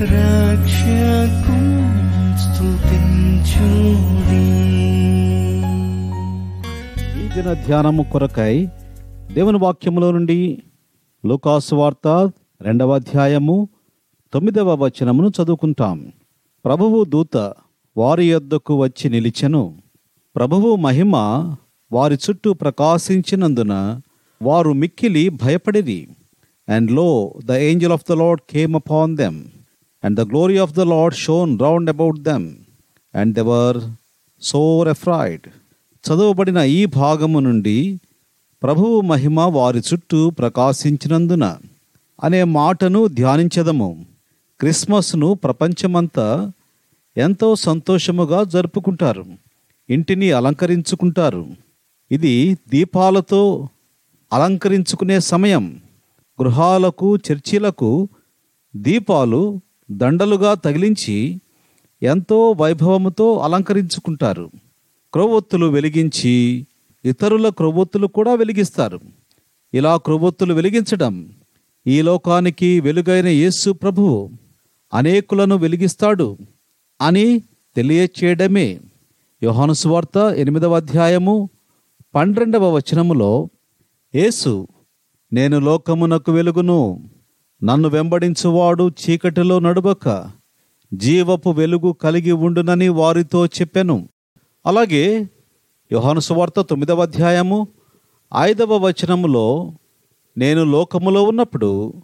రక్షకు స్తుతించుడి. ఈ దిన ధ్యానము కొరకై దేవుని వాక్యములో నుండి లోకాసు వార్త రెండవ అధ్యాయము తొమ్మిదవ వచనమును చదువుకుంటాం. ప్రభువు దూత వారి యొద్దకు వచ్చి నిలిచెను. ప్రభువు మహిమ వారి చుట్టూ ప్రకాశించినందున వారు మిక్కిలి భయపడిరి. And lo the angel of the lord came upon them and the glory of the lord shone round about them and they were so afraid చదవబడిన ఈ భాగము నుండి ప్రభువు మహిమ వారి చుట్టూ ప్రకాశించినందున అనే మాటను ధ్యానించదము. క్రిస్మస్ను ప్రపంచమంతా ఎంతో సంతోషముగా జరుపుకుంటారు ఇంటిని అలంకరించుకుంటారు. ఇది దీపాలతో అలంకరించుకునే సమయం. గృహాలకు చర్చిలకు దీపాలు దండలుగా తగిలించి ఎంతో వైభవముతో అలంకరించుకుంటారు. క్రొవ్వొత్తులు వెలిగించి ఇతరుల క్రొవ్వొత్తులు కూడా వెలిగిస్తారు. ఇలా క్రొవ్వొత్తులు వెలిగించడం ఈ లోకానికి వెలుగైన యేసు ప్రభువు అనేకులను వెలిగిస్తాడు అని తెలియచేయడమే. యోహానుసువార్త ఎనిమిదవ అధ్యాయము పన్నెండవ వచనములో యేసు నేను లోకమునకు వెలుగును నన్ను వెంబడించువాడు చీకటిలో నడుబక జీవపు వెలుగు కలిగి ఉండునని వారితో చెప్పెను. అలాగే యోహాను సువార్త తొమ్మిదవ అధ్యాయము ఐదవ వచనములో నేను లోకములో ఉన్నప్పుడు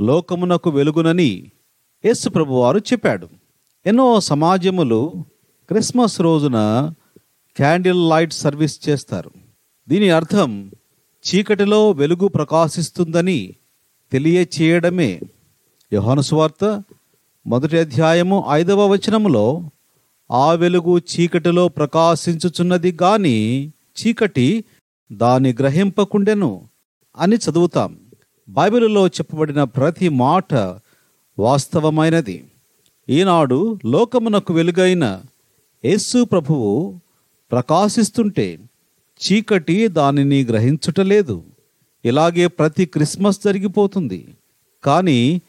లోకమునకు వెలుగునని యేసు ప్రభువారు చెప్పాడు. ఎన్నో సమాజములు క్రిస్మస్ రోజున క్యాండిల్ లైట్ సర్వీస్ చేస్తారు. దీని అర్థం చీకటిలో వెలుగు ప్రకాశిస్తుందని తెలియచేయడమే. యోహాను సువార్త మొదటి అధ్యాయము ఐదవ వచనములో ఆ వెలుగు చీకటిలో ప్రకాశించుచున్నది గాని చీకటి దాని గ్రహింపకుండెను అని చదువుతాం. బైబిల్లో చెప్పబడిన ప్రతి మాట వాస్తవమైనది. ఈనాడు లోకమునకు వెలుగైన యేసు ప్రభువు ప్రకాశిస్తుంటే చీకటి దానిని గ్రహించుటలేదు. ఇలాగే ప్రతి క్రిస్మస్ జరిగిపోతుంది. కానీ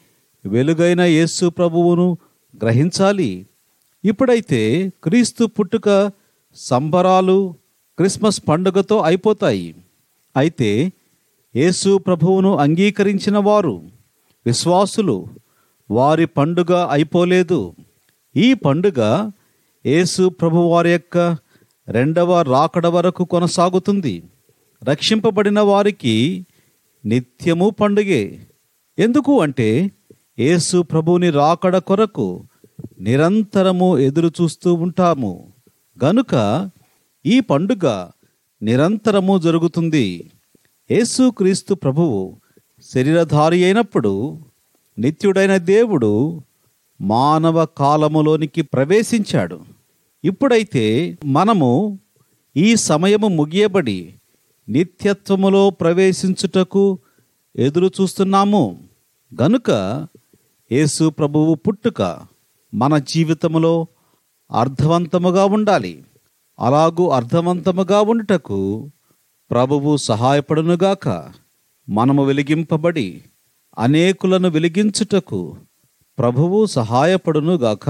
వెలుగైన యేసు ప్రభువును గ్రహించాలి. ఇప్పుడైతే క్రీస్తు పుట్టుక సంబరాలు క్రిస్మస్ పండుగతో అయిపోతాయి. అయితే యేసు ప్రభువును అంగీకరించిన వారు విశ్వాసులు వారి పండుగ అయిపోలేదు. ఈ పండుగ యేసు ప్రభువారి యొక్క రెండవ రాకడ వరకు కొనసాగుతుంది. రక్షింపబడిన వారికి నిత్యము పండుగే. ఎందుకు అంటే యేసు ప్రభువుని రాకడ కొరకు నిరంతరము ఎదురు చూస్తూ ఉంటాము. గనుక ఈ పండుగ నిరంతరము జరుగుతుంది. యేసుక్రీస్తు ప్రభువు శరీరధారి అయినప్పుడు నిత్యుడైన దేవుడు మానవ కాలములోనికి ప్రవేశించాడు. ఇప్పుడైతే మనము ఈ సమయము ముగియబడి నిత్యత్వములో ప్రవేశించుటకు ఎదురు చూస్తున్నాము. గనుక యేసు ప్రభువు పుట్టుక మన జీవితములో అర్థవంతముగా ఉండాలి. అలాగూ అర్థవంతముగా ఉండుటకు ప్రభువు సహాయపడునుగాక. మనము వెలిగింపబడి అనేకులను వెలిగించుటకు ప్రభువు సహాయపడునుగాక.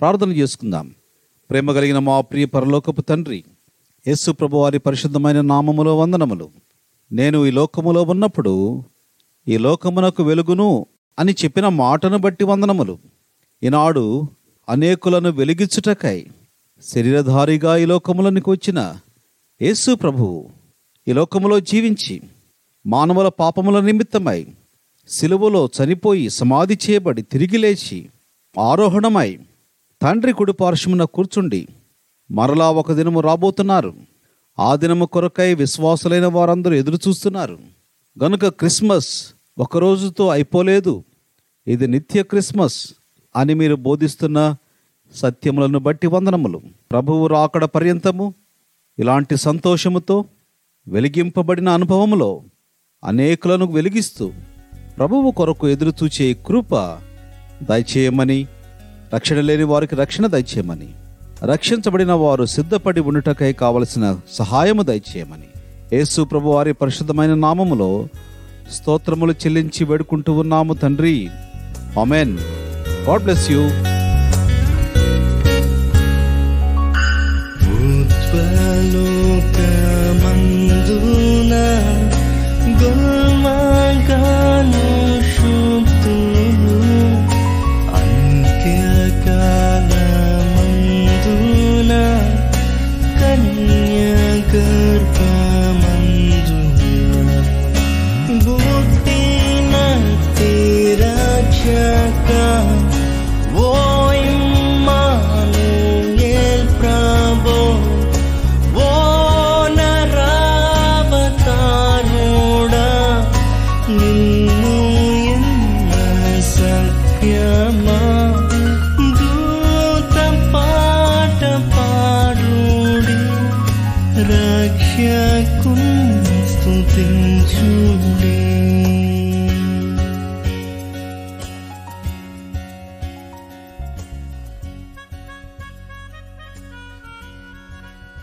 ప్రార్థన చేసుకుందాం. ప్రేమ కలిగిన మా ప్రియ పరలోకపు తండ్రి యేసు ప్రభు వారి పరిశుద్ధమైన నామములో వందనములు. నేను ఈ లోకములో ఉన్నప్పుడు ఈ లోకమునకు వెలుగును అని చెప్పిన మాటను బట్టి వందనములు. ఈనాడు అనేకులను వెలిగించుటకై శరీరధారిగా ఈ లోకములనికి వచ్చిన యేసు ప్రభువు ఈ లోకములో జీవించి మానవుల పాపముల నిమిత్తమై సిలువలో చనిపోయి సమాధి చేయబడి తిరిగి లేచి ఆరోహణమై తండ్రి కుడి పార్శ్వమున కూర్చుండి మరలా ఒక దినము రాబోతున్నారు. ఆ దినము కొరకై విశ్వాసులైన వారందరూ ఎదురు చూస్తున్నారు. గనుక క్రిస్మస్ ఒక రోజుతో అయిపోలేదు. ఇది నిత్య క్రిస్మస్ అని మీరు బోధిస్తున్న సత్యములను బట్టి వందనములు. ప్రభువు రాకడ పర్యంతము ఇలాంటి సంతోషముతో వెలిగింపబడిన అనుభవములో అనేకులను వెలిగిస్తూ ప్రభువు కొరకు ఎదురుచూచే కృప దయచేయమని రక్షణ లేని వారికి రక్షణ దయచేయమని. రక్షించబడిన వారు సిద్ధపడి ఉండుటకై కావలసిన సహాయము దయచేయమని. యేసు ప్రభు వారి పరిశుద్ధమైన నామములో స్తోత్రములు చెల్లించి వేడుకుంటూ ఉన్నాము తండ్రి. ఆమెన్. God bless you. ఉత్వలోకమందున రక్షకు స్తుతించుడి